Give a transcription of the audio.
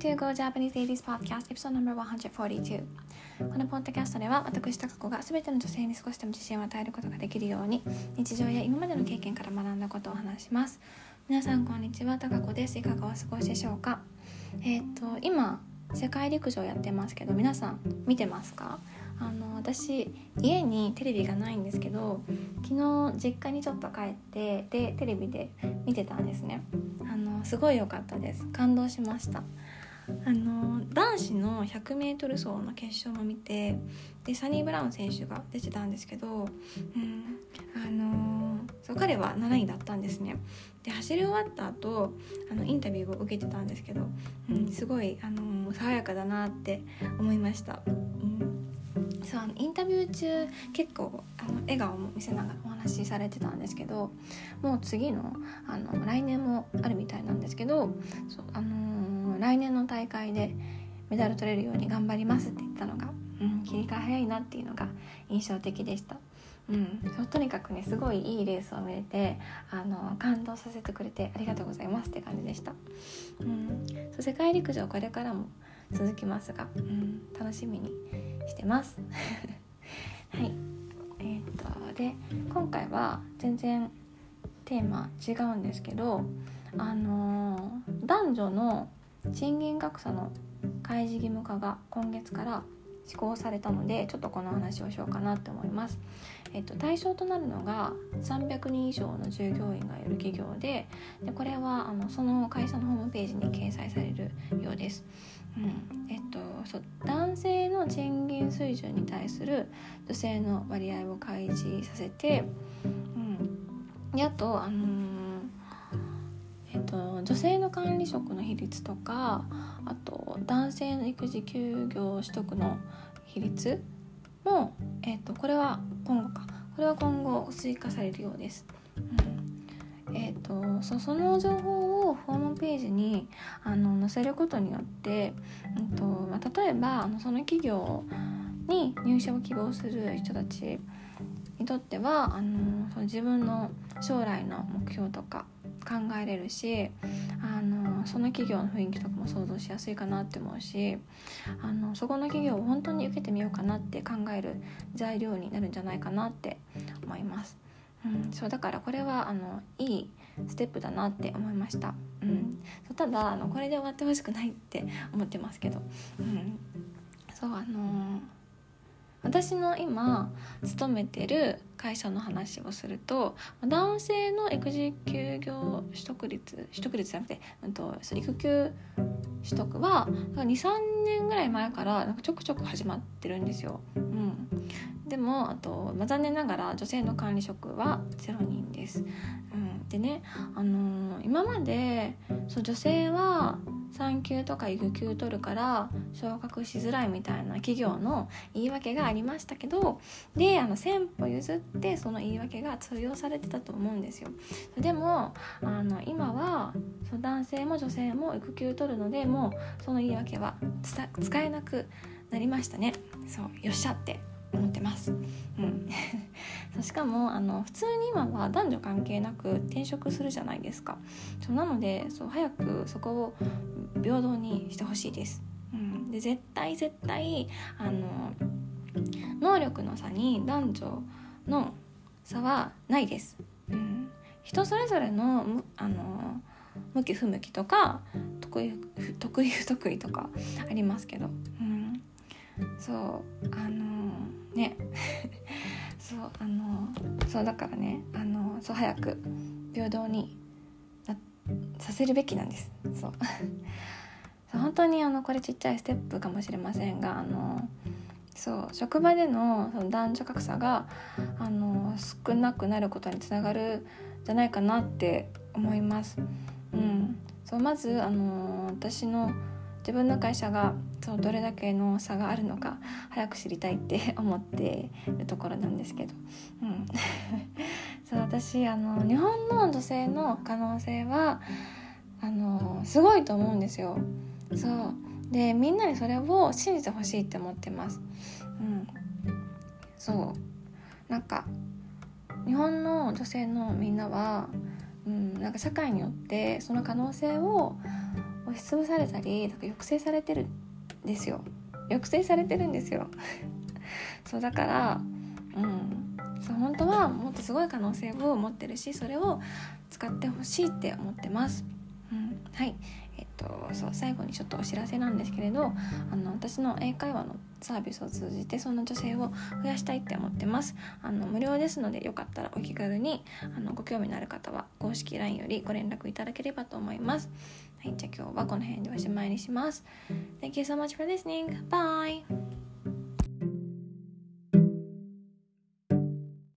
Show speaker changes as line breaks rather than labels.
to Go Japanese Ladies Podcast Episode No.142 このポッドキャストでは私高子が全ての女性に少しでも自信を与えることができるように日常や今までの経験から学んだことを話します。皆さんこんにちは。高子です。いかがお過ごしでしょうか？えっ、と今世界陸上やってますけど皆さん見てますか？あの私家にテレビがないんですけど昨日実家にちょっと帰ってでテレビで見てたんですね。あのすごい良かったです。感動しました。あの男子の 100m 走の決勝も見てでサニー・ブラウン選手が出てたんですけど、うんあのそう彼は7位だったんですねで走り終わった後あのインタビューを受けてたんですけど、うん、すごい、あの爽やかだなって思いました。うんそうインタビュー中結構あの笑顔も見せながらお話しされてたんですけどもう次のあの来年もあるみたいなんですけどそう、あの、来年の大会でメダル取れるように頑張りますって言ったのが、うん、切り替え早いなっていうのが印象的でした。うん、とにかくねすごいいいレースを見れてあの感動させてくれてありがとうございますって感じでした、うん、そう世界陸上これからも続きますが、うん、楽しみにしてます。はい。えー、っとで今回は全然テーマ違うんですけどあのー、男女の賃金格差の開示義務化が今月から施行されたのでちょっとこの話をしようかなって思います。えっと、対象となるのが300人以上の従業員がいる企業ででこれはあのその会社のホームページに掲載されるようです。うんえっと、そう男性の賃金水準に対する女性の割合を開示させて、うん、であと、あのー、えっと、女性の管理職の比率とかあと男性の育児休業取得の比率も、えっと、これは今後かこれは今後追加されるようです。うんえーと、そその情報をホームページにあの載せることによって、うんとまあ、例えばあのその企業に入社を希望する人たちにとってはあのその自分の将来の目標とか考えれるしあのその企業の雰囲気とかも想像しやすいかなって思うしあのそこの企業を本当に受けてみようかなって考える材料になるんじゃないかなって思います。うん、そうだからこれはあのいいステップだなって思いました、うん、ただあのこれで終わってほしくないって思ってますけど、うん、そうあのー私の今勤めてる会社の話をすると男性の育児休業取得率取得率じゃなくて、うんと、育休取得は23年ぐらい前からなんかちょくちょく始まってるんですよ。うん、でもあと、まあ、残念ながら女性の管理職は0人です。うん、でね、あのー、今までそう女性は産休とか育休取るから昇格しづらいみたいな企業の言い訳がありましたけどであの先歩譲ってその言い訳が通用されてたと思うんですよ。でもあの今はそう男性も女性も育休取るのでもうその言い訳は使えなくなりましたね。そうよっしゃって。思ってます。うん、しかもあの普通に今は男女関係なく転職するじゃないですか。そうなのでそう早くそこを平等にしてほしいです。うん、で絶対絶対あの能力の差に男女の差はないです。うん、人それぞれのあの向き不向きとか得意得意不得意とかありますけど、うん、そうあのね。そうあのそうだからねあのそう早く平等にさせるべきなんです。そう 本当にあのこれちっちゃいステップかもしれませんがあのそう職場でのその男女格差があの少なくなることにつながるんじゃないかなって思います。うん、そうまずあの私の自分の会社がそうどれだけの差があるのか早く知りたいって 思っているところなんですけど、うん、そう私あの日本の女性の可能性はあのすごいと思うんですよ。そう。でみんなにそれを信じてほしいって思ってます。うん、そう。なんか日本の女性のみんなは、うん、なんか社会によってその可能性を押しつぶされたりなんか抑制されてるんですよ。抑制されてるんですよ。そうだからうん。そう本当はもっとすごい可能性を持ってるしそれを使ってほしいって思ってます、うん、はいえっとそう最後にちょっとお知らせなんですけれどあの私の英会話のサービスを通じてそんな女性を増やしたいって思ってます。あの無料ですのでよかったらお気軽にあのご興味のある方は公式 LINE よりご連絡いただければと思います。はいじゃあ今日はこの辺でおしまいにします。Thank you so much for listening. Bye.